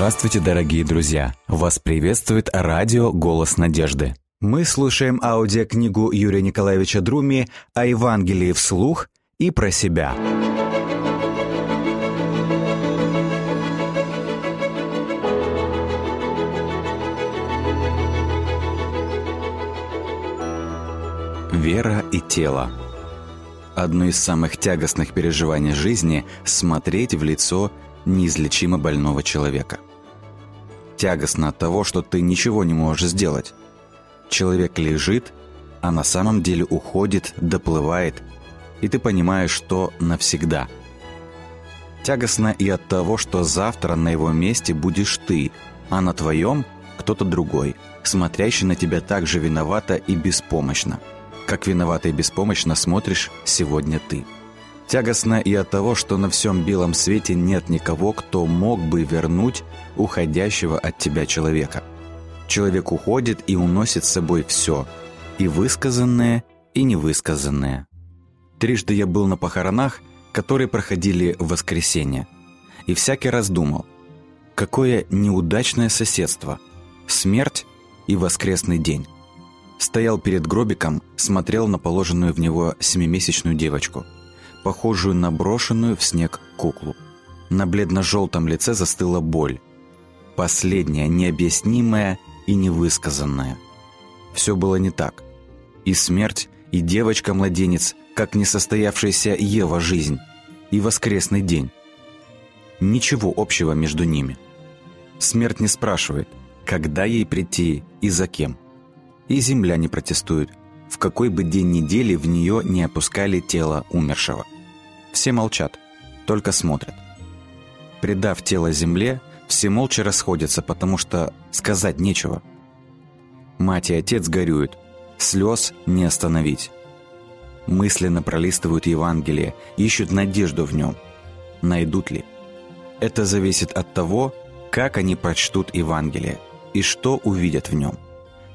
Здравствуйте, дорогие друзья! Вас приветствует радио «Голос надежды». Мы слушаем аудиокнигу Юрия Николаевича Друми о Евангелии вслух и про себя. Вера и тело. Одно из самых тягостных переживаний жизни – смотреть в лицо неизлечимо больного человека. Тягостно от того, что ты ничего не можешь сделать. Человек лежит, а на самом деле уходит, доплывает, и ты понимаешь, что навсегда. Тягостно и от того, что завтра на его месте будешь ты, а на твоем – кто-то другой, смотрящий на тебя так же виновато и беспомощно, как виновато и беспомощно смотришь сегодня ты. Тягостно и от того, что на всем белом свете нет никого, кто мог бы вернуть уходящего от тебя человека. Человек уходит и уносит с собой все, и высказанное, и невысказанное. Трижды я был на похоронах, которые проходили в воскресенье, и всякий раз думал, какое неудачное соседство, смерть и воскресный день. Стоял перед гробиком, смотрел на положенную в него семимесячную девочку – похожую на брошенную в снег куклу. На бледно-желтом лице застыла боль. Последняя, необъяснимая и невысказанная. Все было не так. И смерть, и девочка-младенец, как несостоявшаяся Ева жизнь, и воскресный день. Ничего общего между ними. Смерть не спрашивает, когда ей прийти и за кем. И земля не протестует, в какой бы день недели в нее не опускали тело умершего. Все молчат, только смотрят. Предав тело земле, все молча расходятся, потому что сказать нечего. Мать и отец горюют, слез не остановить. Мысленно пролистывают Евангелие, ищут надежду в нем. Найдут ли? Это зависит от того, как они прочтут Евангелие и что увидят в нем.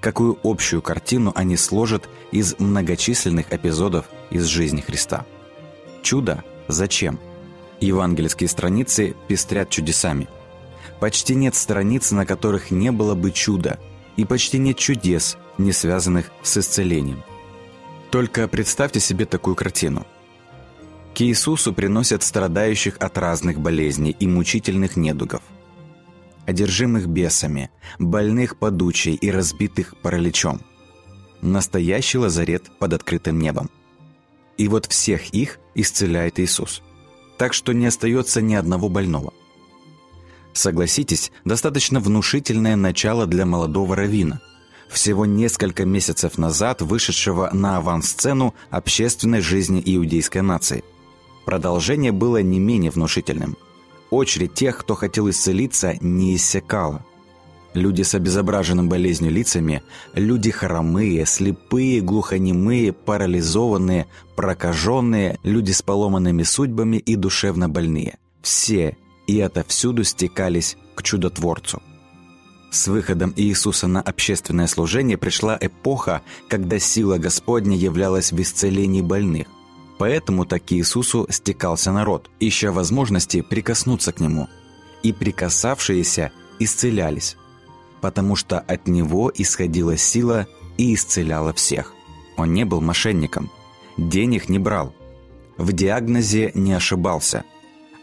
Какую общую картину они сложат из многочисленных эпизодов из жизни Христа. Чудо зачем? Евангельские страницы пестрят чудесами. Почти нет страниц, на которых не было бы чуда, и почти нет чудес, не связанных с исцелением. Только представьте себе такую картину. К Иисусу приносят страдающих от разных болезней и мучительных недугов, одержимых бесами, больных подучей и разбитых параличом. Настоящий лазарет под открытым небом. И вот всех их исцеляет Иисус. Так что не остается ни одного больного. Согласитесь, достаточно внушительное начало для молодого равина, всего несколько месяцев назад вышедшего на авансцену общественной жизни иудейской нации. Продолжение было не менее внушительным. Очередь тех, кто хотел исцелиться, не иссякала – Люди с обезображенным болезнью лицами, люди хромые, слепые, глухонемые, парализованные, прокаженные, люди с поломанными судьбами и душевно больные. Все и отовсюду стекались к чудотворцу. С выходом Иисуса на общественное служение пришла эпоха, когда сила Господня являлась в исцелении больных. Поэтому так к Иисусу стекался народ, ища возможности прикоснуться к Нему. И прикасавшиеся исцелялись потому что от него исходила сила и исцеляла всех. Он не был мошенником, денег не брал, в диагнозе не ошибался,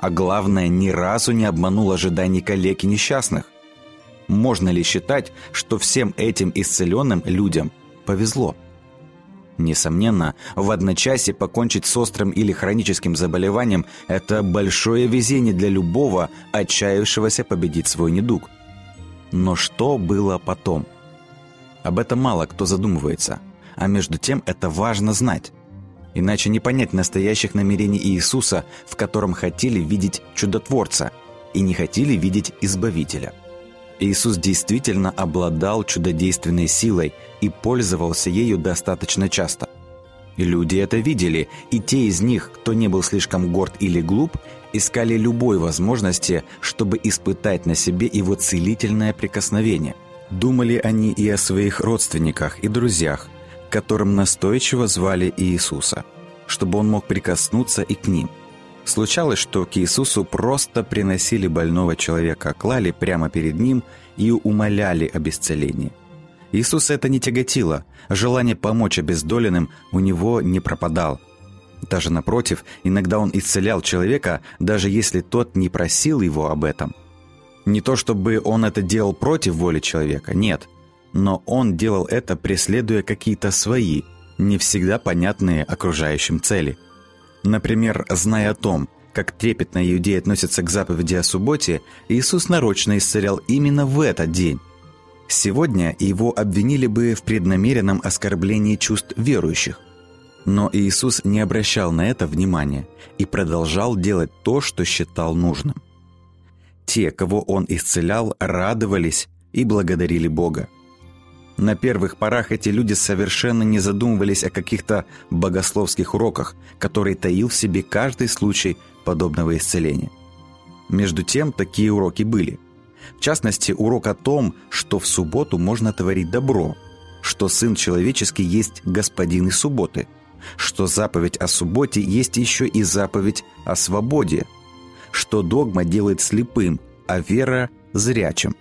а главное, ни разу не обманул ожиданий коллег и несчастных. Можно ли считать, что всем этим исцеленным людям повезло? Несомненно, в одночасье покончить с острым или хроническим заболеванием – это большое везение для любого, отчаявшегося победить свой недуг – но что было потом? Об этом мало кто задумывается, а между тем это важно знать. Иначе не понять настоящих намерений Иисуса, в котором хотели видеть чудотворца и не хотели видеть избавителя. Иисус действительно обладал чудодейственной силой и пользовался ею достаточно часто. Люди это видели, и те из них, кто не был слишком горд или глуп, искали любой возможности, чтобы испытать на себе его целительное прикосновение. Думали они и о своих родственниках и друзьях, которым настойчиво звали Иисуса, чтобы он мог прикоснуться и к ним. Случалось, что к Иисусу просто приносили больного человека, клали прямо перед ним и умоляли об исцелении. Иисуса это не тяготило, желание помочь обездоленным у него не пропадал. Даже напротив, иногда он исцелял человека, даже если тот не просил его об этом. Не то чтобы он это делал против воли человека, нет, но он делал это, преследуя какие-то свои, не всегда понятные окружающим цели – Например, зная о том, как трепетно иудеи относятся к заповеди о субботе, Иисус нарочно исцелял именно в этот день. Сегодня его обвинили бы в преднамеренном оскорблении чувств верующих. Но Иисус не обращал на это внимания и продолжал делать то, что считал нужным. Те, кого он исцелял, радовались и благодарили Бога. На первых порах эти люди совершенно не задумывались о каких-то богословских уроках, которые таил в себе каждый случай подобного исцеления. Между тем, такие уроки были. В частности, урок о том, что в субботу можно творить добро, что Сын Человеческий есть Господин и субботы, что заповедь о субботе есть еще и заповедь о свободе, что догма делает слепым, а вера – зрячим.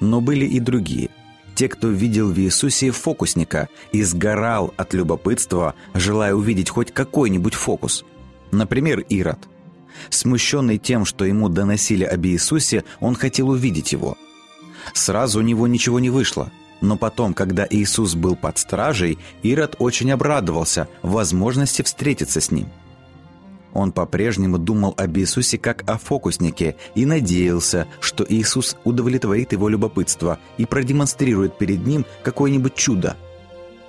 Но были и другие – те, кто видел в Иисусе фокусника и сгорал от любопытства, желая увидеть хоть какой-нибудь фокус. Например, Ирод. Смущенный тем, что ему доносили об Иисусе, он хотел увидеть его. Сразу у него ничего не вышло. Но потом, когда Иисус был под стражей, Ирод очень обрадовался возможности встретиться с ним – он по-прежнему думал об Иисусе как о фокуснике и надеялся, что Иисус удовлетворит его любопытство и продемонстрирует перед ним какое-нибудь чудо.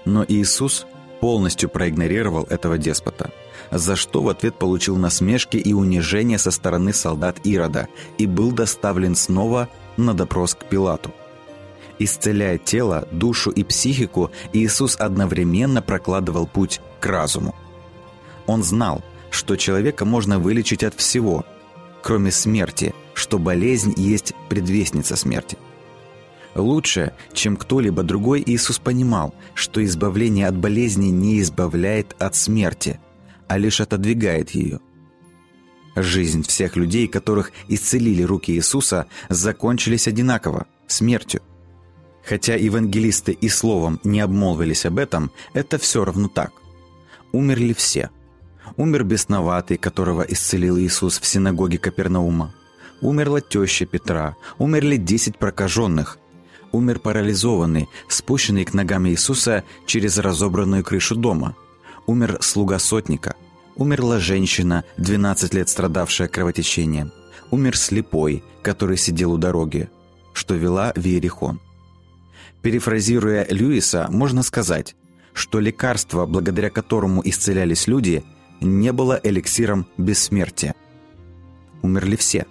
Но Иисус полностью проигнорировал этого деспота, за что в ответ получил насмешки и унижение со стороны солдат Ирода и был доставлен снова на допрос к Пилату. Исцеляя тело, душу и психику, Иисус одновременно прокладывал путь к разуму. Он знал – что человека можно вылечить от всего, кроме смерти, что болезнь есть предвестница смерти. Лучше, чем кто-либо другой, Иисус понимал, что избавление от болезни не избавляет от смерти, а лишь отодвигает ее. Жизнь всех людей, которых исцелили руки Иисуса, закончились одинаково – смертью. Хотя евангелисты и словом не обмолвились об этом, это все равно так. Умерли все – Умер бесноватый, которого исцелил Иисус в синагоге Капернаума. Умерла теща Петра. Умерли десять прокаженных. Умер парализованный, спущенный к ногам Иисуса через разобранную крышу дома. Умер слуга сотника. Умерла женщина, 12 лет страдавшая кровотечением. Умер слепой, который сидел у дороги, что вела в Иерихон. Перефразируя Льюиса, можно сказать, что лекарство, благодаря которому исцелялись люди – не было эликсиром бессмертия. Умерли все.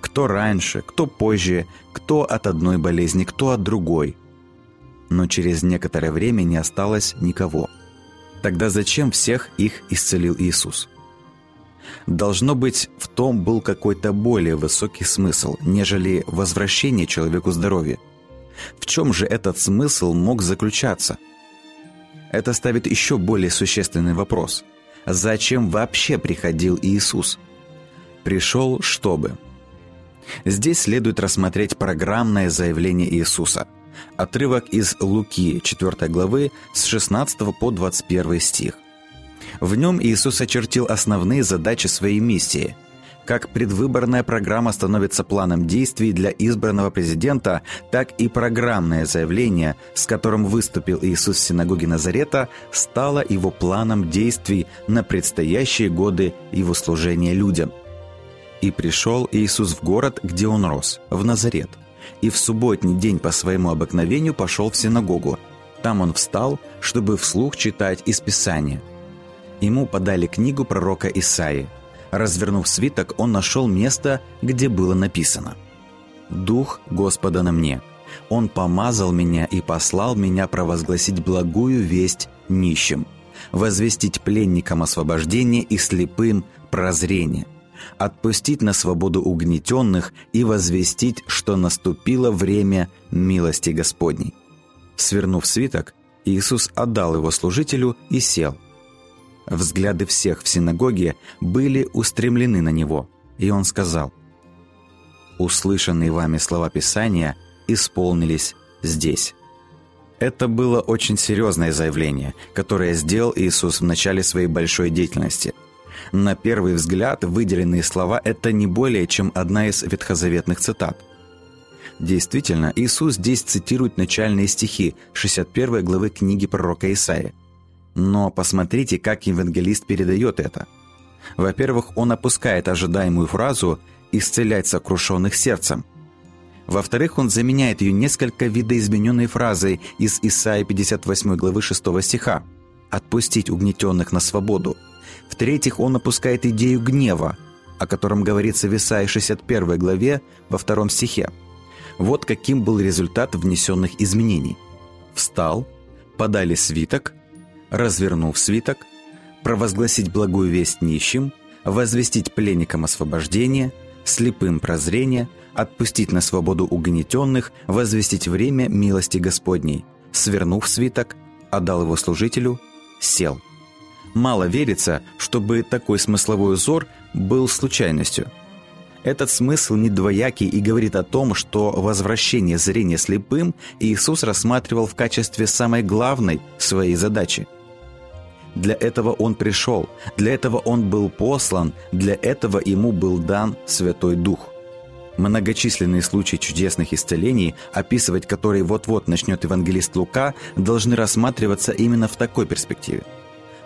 Кто раньше, кто позже, кто от одной болезни, кто от другой. Но через некоторое время не осталось никого. Тогда зачем всех их исцелил Иисус? Должно быть, в том был какой-то более высокий смысл, нежели возвращение человеку здоровья. В чем же этот смысл мог заключаться? Это ставит еще более существенный вопрос – Зачем вообще приходил Иисус? Пришел, чтобы. Здесь следует рассмотреть программное заявление Иисуса. Отрывок из Луки 4 главы с 16 по 21 стих. В нем Иисус очертил основные задачи своей миссии – как предвыборная программа становится планом действий для избранного президента, так и программное заявление, с которым выступил Иисус в синагоге Назарета, стало его планом действий на предстоящие годы его служения людям. «И пришел Иисус в город, где он рос, в Назарет, и в субботний день по своему обыкновению пошел в синагогу. Там он встал, чтобы вслух читать из Писания. Ему подали книгу пророка Исаии – Развернув свиток, он нашел место, где было написано «Дух Господа на мне. Он помазал меня и послал меня провозгласить благую весть нищим, возвестить пленникам освобождение и слепым прозрение, отпустить на свободу угнетенных и возвестить, что наступило время милости Господней». Свернув свиток, Иисус отдал его служителю и сел – Взгляды всех в синагоге были устремлены на него, и он сказал, «Услышанные вами слова Писания исполнились здесь». Это было очень серьезное заявление, которое сделал Иисус в начале своей большой деятельности. На первый взгляд, выделенные слова – это не более чем одна из ветхозаветных цитат. Действительно, Иисус здесь цитирует начальные стихи 61 главы книги пророка Исаия. Но посмотрите, как евангелист передает это. Во-первых, он опускает ожидаемую фразу «исцелять сокрушенных сердцем», во-вторых, он заменяет ее несколько видоизмененной фразой из Исаии 58 главы 6 стиха «отпустить угнетенных на свободу». В-третьих, он опускает идею гнева, о котором говорится в Исаии 61 главе во втором стихе. Вот каким был результат внесенных изменений. «Встал, подали свиток, развернув свиток, провозгласить благую весть нищим, возвестить пленникам освобождение, слепым прозрение – отпустить на свободу угнетенных, возвестить время милости Господней. Свернув свиток, отдал его служителю, сел. Мало верится, чтобы такой смысловой узор был случайностью. Этот смысл не двоякий и говорит о том, что возвращение зрения слепым Иисус рассматривал в качестве самой главной своей задачи. Для этого Он пришел, для этого Он был послан, для этого Ему был дан Святой Дух – Многочисленные случаи чудесных исцелений, описывать которые вот-вот начнет евангелист Лука, должны рассматриваться именно в такой перспективе.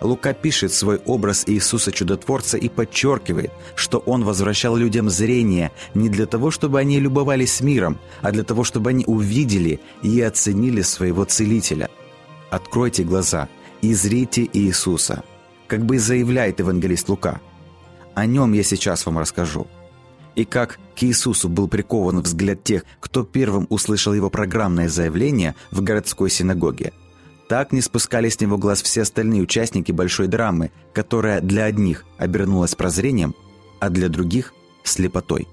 Лука пишет свой образ Иисуса Чудотворца и подчеркивает, что Он возвращал людям зрение не для того, чтобы они любовались миром, а для того, чтобы они увидели и оценили своего Целителя. Откройте глаза и зрите Иисуса, как бы заявляет евангелист Лука. О нем я сейчас вам расскажу – и как к Иисусу был прикован взгляд тех, кто первым услышал его программное заявление в городской синагоге, так не спускали с него глаз все остальные участники большой драмы, которая для одних обернулась прозрением, а для других – слепотой.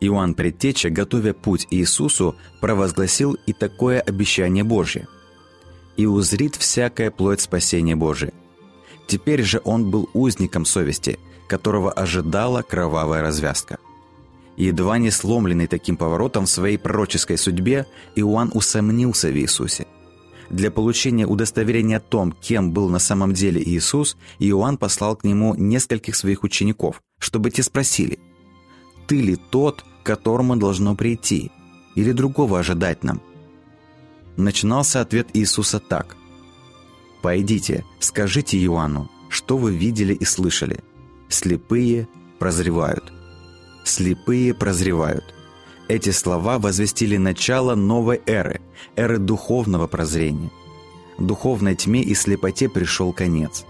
Иоанн Предтеча, готовя путь Иисусу, провозгласил и такое обещание Божье. «И узрит всякая плоть спасения Божия». Теперь же он был узником совести – которого ожидала кровавая развязка. Едва не сломленный таким поворотом в своей пророческой судьбе, Иоанн усомнился в Иисусе. Для получения удостоверения о том, кем был на самом деле Иисус, Иоанн послал к нему нескольких своих учеников, чтобы те спросили, «Ты ли тот, к которому должно прийти, или другого ожидать нам?» Начинался ответ Иисуса так, «Пойдите, скажите Иоанну, что вы видели и слышали. Слепые прозревают. Слепые прозревают. Эти слова возвестили начало новой эры, эры духовного прозрения. Духовной тьме и слепоте пришел конец.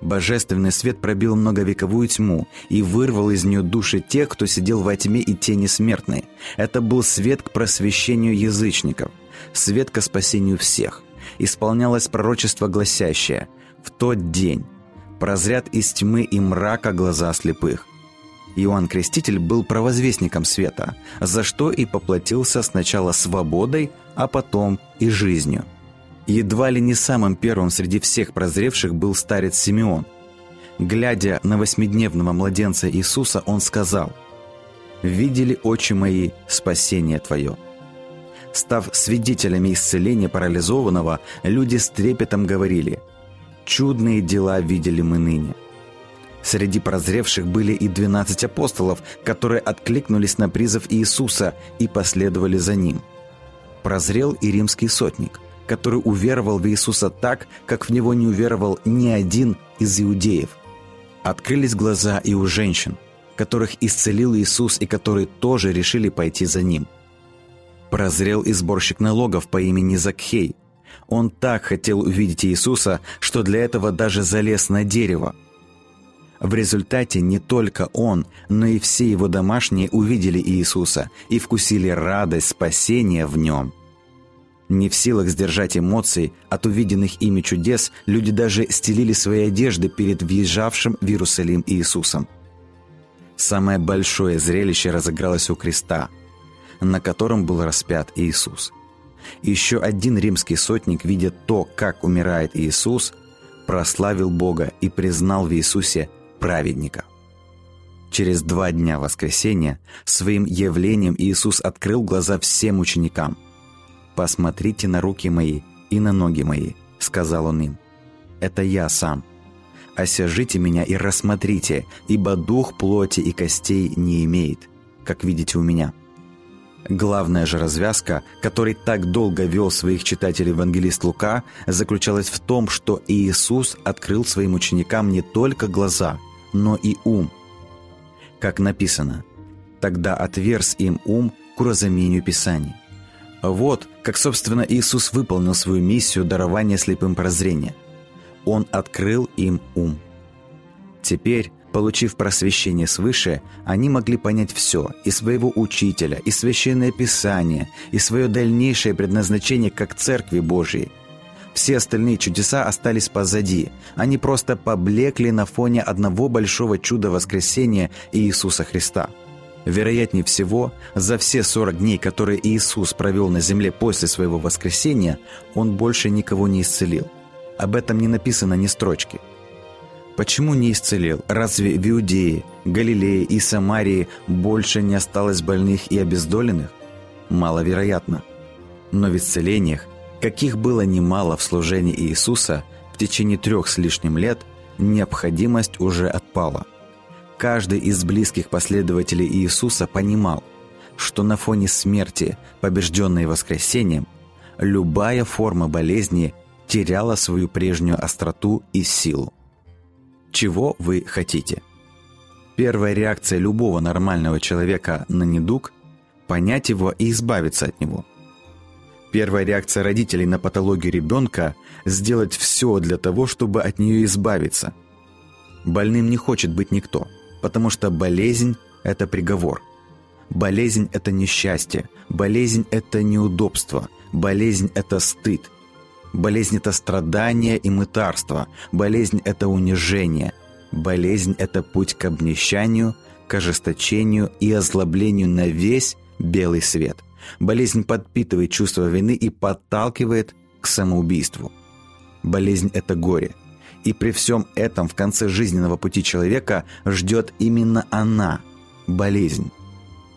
Божественный свет пробил многовековую тьму и вырвал из нее души тех, кто сидел во тьме и тени смертной. Это был свет к просвещению язычников, свет к спасению всех. Исполнялось пророчество гласящее «В тот день прозрят из тьмы и мрака глаза слепых. Иоанн Креститель был провозвестником света, за что и поплатился сначала свободой, а потом и жизнью. Едва ли не самым первым среди всех прозревших был старец Симеон. Глядя на восьмидневного младенца Иисуса, он сказал «Видели очи мои спасение Твое». Став свидетелями исцеления парализованного, люди с трепетом говорили – Чудные дела видели мы ныне. Среди прозревших были и двенадцать апостолов, которые откликнулись на призыв Иисуса и последовали за ним. Прозрел и римский сотник, который уверовал в Иисуса так, как в него не уверовал ни один из иудеев. Открылись глаза и у женщин, которых исцелил Иисус и которые тоже решили пойти за ним. Прозрел и сборщик налогов по имени Закхей, он так хотел увидеть Иисуса, что для этого даже залез на дерево. В результате не только он, но и все его домашние увидели Иисуса и вкусили радость спасения в нем. Не в силах сдержать эмоций от увиденных ими чудес, люди даже стелили свои одежды перед въезжавшим в Иерусалим Иисусом. Самое большое зрелище разыгралось у креста, на котором был распят Иисус – еще один римский сотник, видя то, как умирает Иисус, прославил Бога и признал в Иисусе праведника. Через два дня воскресения своим явлением Иисус открыл глаза всем ученикам. «Посмотрите на руки мои и на ноги мои», — сказал Он им. «Это я сам. Осяжите меня и рассмотрите, ибо дух плоти и костей не имеет, как видите у меня». Главная же развязка, которой так долго вел своих читателей евангелист Лука, заключалась в том, что Иисус открыл своим ученикам не только глаза, но и ум. Как написано, «Тогда отверз им ум к уразумению Писаний». Вот, как, собственно, Иисус выполнил свою миссию дарования слепым прозрения. Он открыл им ум. Теперь Получив просвещение свыше, они могли понять все, и своего учителя, и священное писание, и свое дальнейшее предназначение как Церкви Божией. Все остальные чудеса остались позади, они просто поблекли на фоне одного большого чуда воскресения Иисуса Христа. Вероятнее всего, за все 40 дней, которые Иисус провел на земле после своего воскресения, Он больше никого не исцелил. Об этом не написано ни строчки – Почему не исцелил? Разве в Иудее, Галилее и Самарии больше не осталось больных и обездоленных? Маловероятно. Но в исцелениях, каких было немало в служении Иисуса, в течение трех с лишним лет необходимость уже отпала. Каждый из близких последователей Иисуса понимал, что на фоне смерти, побежденной воскресением, любая форма болезни теряла свою прежнюю остроту и силу чего вы хотите. Первая реакция любого нормального человека на недуг – понять его и избавиться от него. Первая реакция родителей на патологию ребенка – сделать все для того, чтобы от нее избавиться. Больным не хочет быть никто, потому что болезнь – это приговор. Болезнь – это несчастье, болезнь – это неудобство, болезнь – это стыд – Болезнь – это страдание и мытарство. Болезнь – это унижение. Болезнь – это путь к обнищанию, к ожесточению и озлоблению на весь белый свет. Болезнь подпитывает чувство вины и подталкивает к самоубийству. Болезнь – это горе. И при всем этом в конце жизненного пути человека ждет именно она – болезнь.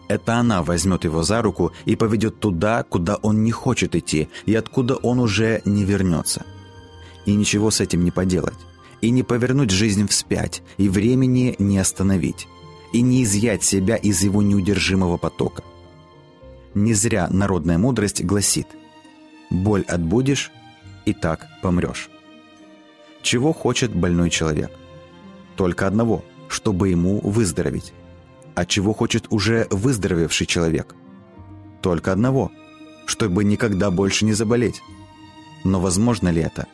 Это она возьмет его за руку и поведет туда, куда он не хочет идти, и откуда он уже не вернется. И ничего с этим не поделать. И не повернуть жизнь вспять, и времени не остановить. И не изъять себя из его неудержимого потока. Не зря народная мудрость гласит «Боль отбудешь, и так помрешь». Чего хочет больной человек? Только одного, чтобы ему выздороветь а чего хочет уже выздоровевший человек? Только одного, чтобы никогда больше не заболеть. Но возможно ли это?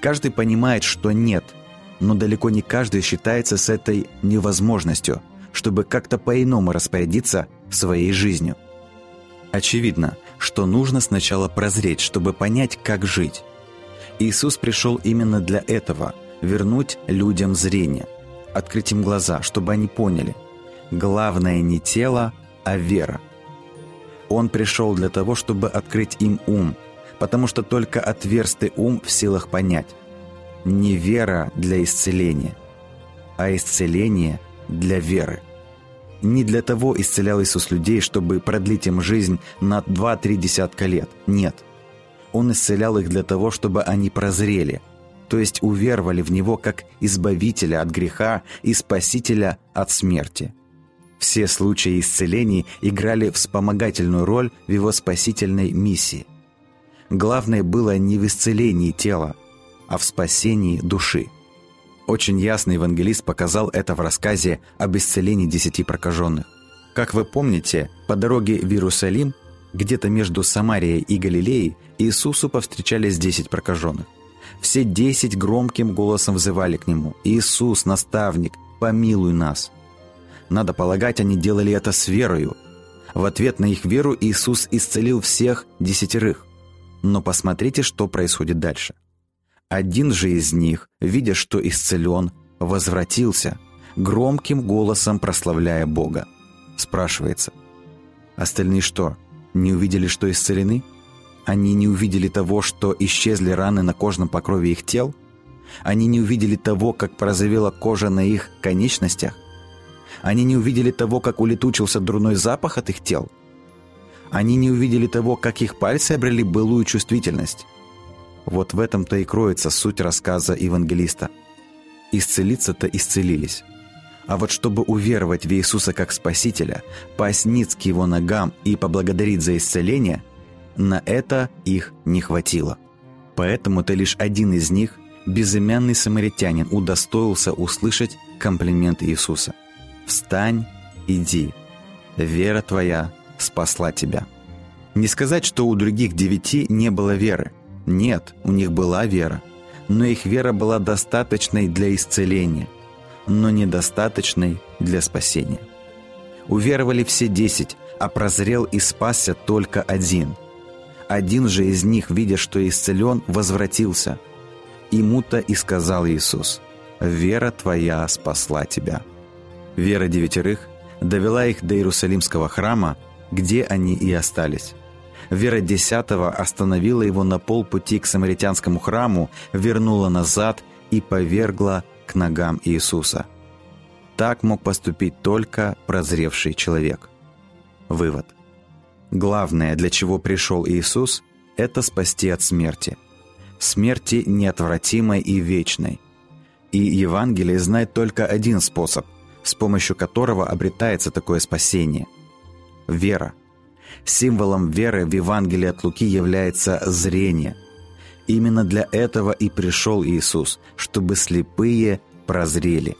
Каждый понимает, что нет, но далеко не каждый считается с этой невозможностью, чтобы как-то по-иному распорядиться своей жизнью. Очевидно, что нужно сначала прозреть, чтобы понять, как жить. Иисус пришел именно для этого – вернуть людям зрение, открыть им глаза, чтобы они поняли – главное не тело, а вера. Он пришел для того, чтобы открыть им ум, потому что только отверстый ум в силах понять. Не вера для исцеления, а исцеление для веры. Не для того исцелял Иисус людей, чтобы продлить им жизнь на 2-3 десятка лет. Нет. Он исцелял их для того, чтобы они прозрели, то есть уверовали в Него как Избавителя от греха и Спасителя от смерти. Все случаи исцелений играли вспомогательную роль в его спасительной миссии. Главное было не в исцелении тела, а в спасении души. Очень ясно евангелист показал это в рассказе об исцелении десяти прокаженных. Как вы помните, по дороге в Иерусалим, где-то между Самарией и Галилеей, Иисусу повстречались десять прокаженных. Все десять громким голосом взывали к Нему «Иисус, наставник, помилуй нас!» Надо полагать, они делали это с верою. В ответ на их веру Иисус исцелил всех десятерых. Но посмотрите, что происходит дальше. Один же из них, видя, что исцелен, возвратился, громким голосом прославляя Бога. Спрашивается, остальные что, не увидели, что исцелены? Они не увидели того, что исчезли раны на кожном покрове их тел? Они не увидели того, как порозовела кожа на их конечностях. Они не увидели того, как улетучился дурной запах от их тел. Они не увидели того, как их пальцы обрели былую чувствительность. Вот в этом-то и кроется суть рассказа евангелиста. Исцелиться-то исцелились. А вот чтобы уверовать в Иисуса как Спасителя, пасть к Его ногам и поблагодарить за исцеление, на это их не хватило. Поэтому-то лишь один из них, безымянный самаритянин, удостоился услышать комплимент Иисуса. «Встань, иди, вера твоя спасла тебя». Не сказать, что у других девяти не было веры. Нет, у них была вера. Но их вера была достаточной для исцеления, но недостаточной для спасения. Уверовали все десять, а прозрел и спасся только один – один же из них, видя, что исцелен, возвратился. Ему-то и сказал Иисус, «Вера твоя спасла тебя». Вера девятерых довела их до Иерусалимского храма, где они и остались. Вера десятого остановила его на полпути к самаритянскому храму, вернула назад и повергла к ногам Иисуса. Так мог поступить только прозревший человек. Вывод. Главное, для чего пришел Иисус, это спасти от смерти. Смерти неотвратимой и вечной. И Евангелие знает только один способ, с помощью которого обретается такое спасение – вера. Символом веры в Евангелии от Луки является зрение. Именно для этого и пришел Иисус, чтобы слепые прозрели.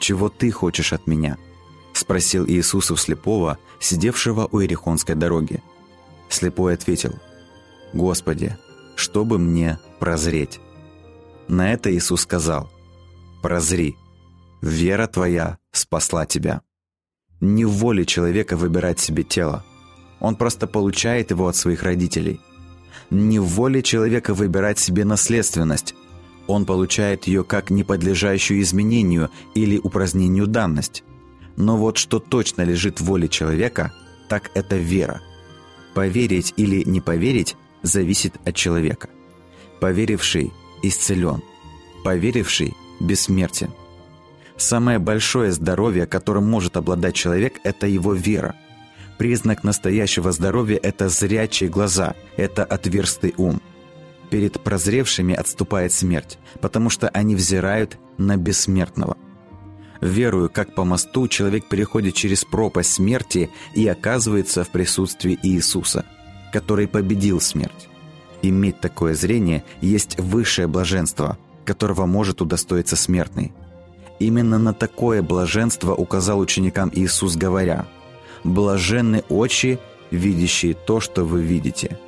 «Чего ты хочешь от меня?» – спросил Иисус у слепого, сидевшего у Ерехонской дороги. Слепой ответил, «Господи, чтобы мне прозреть?» На это Иисус сказал, «Прозри, вера твоя спасла тебя». Не в воле человека выбирать себе тело. Он просто получает его от своих родителей. Не в воле человека выбирать себе наследственность. Он получает ее как неподлежащую изменению или упразднению данность. Но вот что точно лежит в воле человека, так это вера. Поверить или не поверить зависит от человека. Поверивший исцелен. Поверивший бессмертен. Самое большое здоровье, которым может обладать человек, это его вера. Признак настоящего здоровья – это зрячие глаза, это отверстый ум. Перед прозревшими отступает смерть, потому что они взирают на бессмертного – Верую, как по мосту человек переходит через пропасть смерти и оказывается в присутствии Иисуса, который победил смерть. Иметь такое зрение есть высшее блаженство, которого может удостоиться смертный. Именно на такое блаженство указал ученикам Иисус, говоря, «Блаженны очи, видящие то, что вы видите.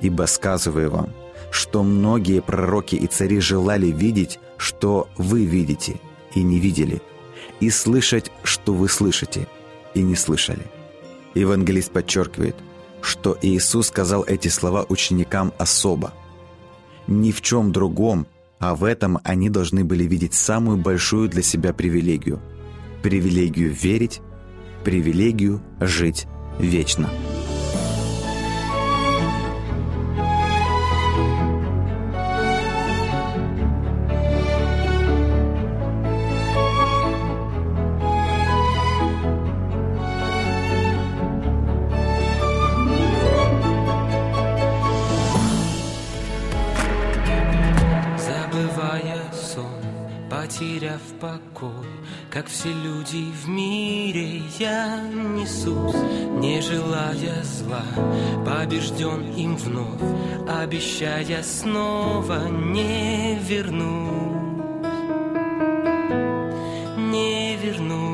Ибо сказываю вам, что многие пророки и цари желали видеть, что вы видите, и не видели, и слышать, что вы слышите, и не слышали. Евангелист подчеркивает, что Иисус сказал эти слова ученикам особо. Ни в чем другом, а в этом они должны были видеть самую большую для себя привилегию. Привилегию верить, привилегию жить вечно. Зла, побежден им вновь, обещая снова не вернусь, не вернусь.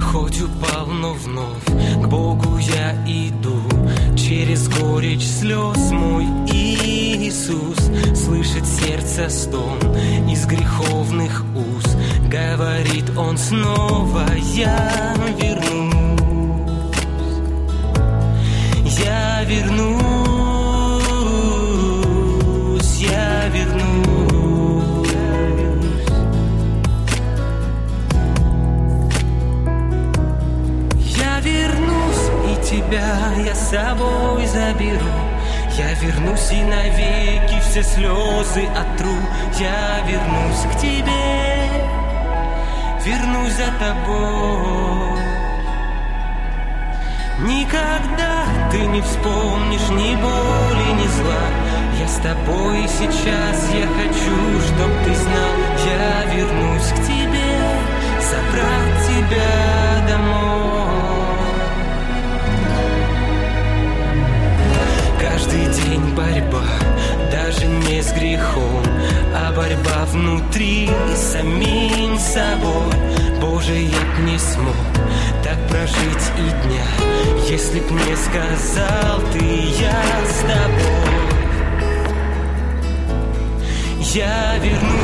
Хоть упал, но вновь к Богу я иду, через горечь слез мой Иисус слышит сердце стон из греховных уз. Говорит он снова, я вернусь, я вернусь, я вернусь. Я вернусь, и тебя я с собой заберу. Я вернусь и навеки все слезы отру Я вернусь к тебе, вернусь за тобой. Никогда ты не вспомнишь ни боли, ни зла. Я с тобой сейчас, я хочу, чтоб ты знал Я вернусь к тебе, забрать тебя домой если б мне сказал ты, я с тобой. Я вернусь.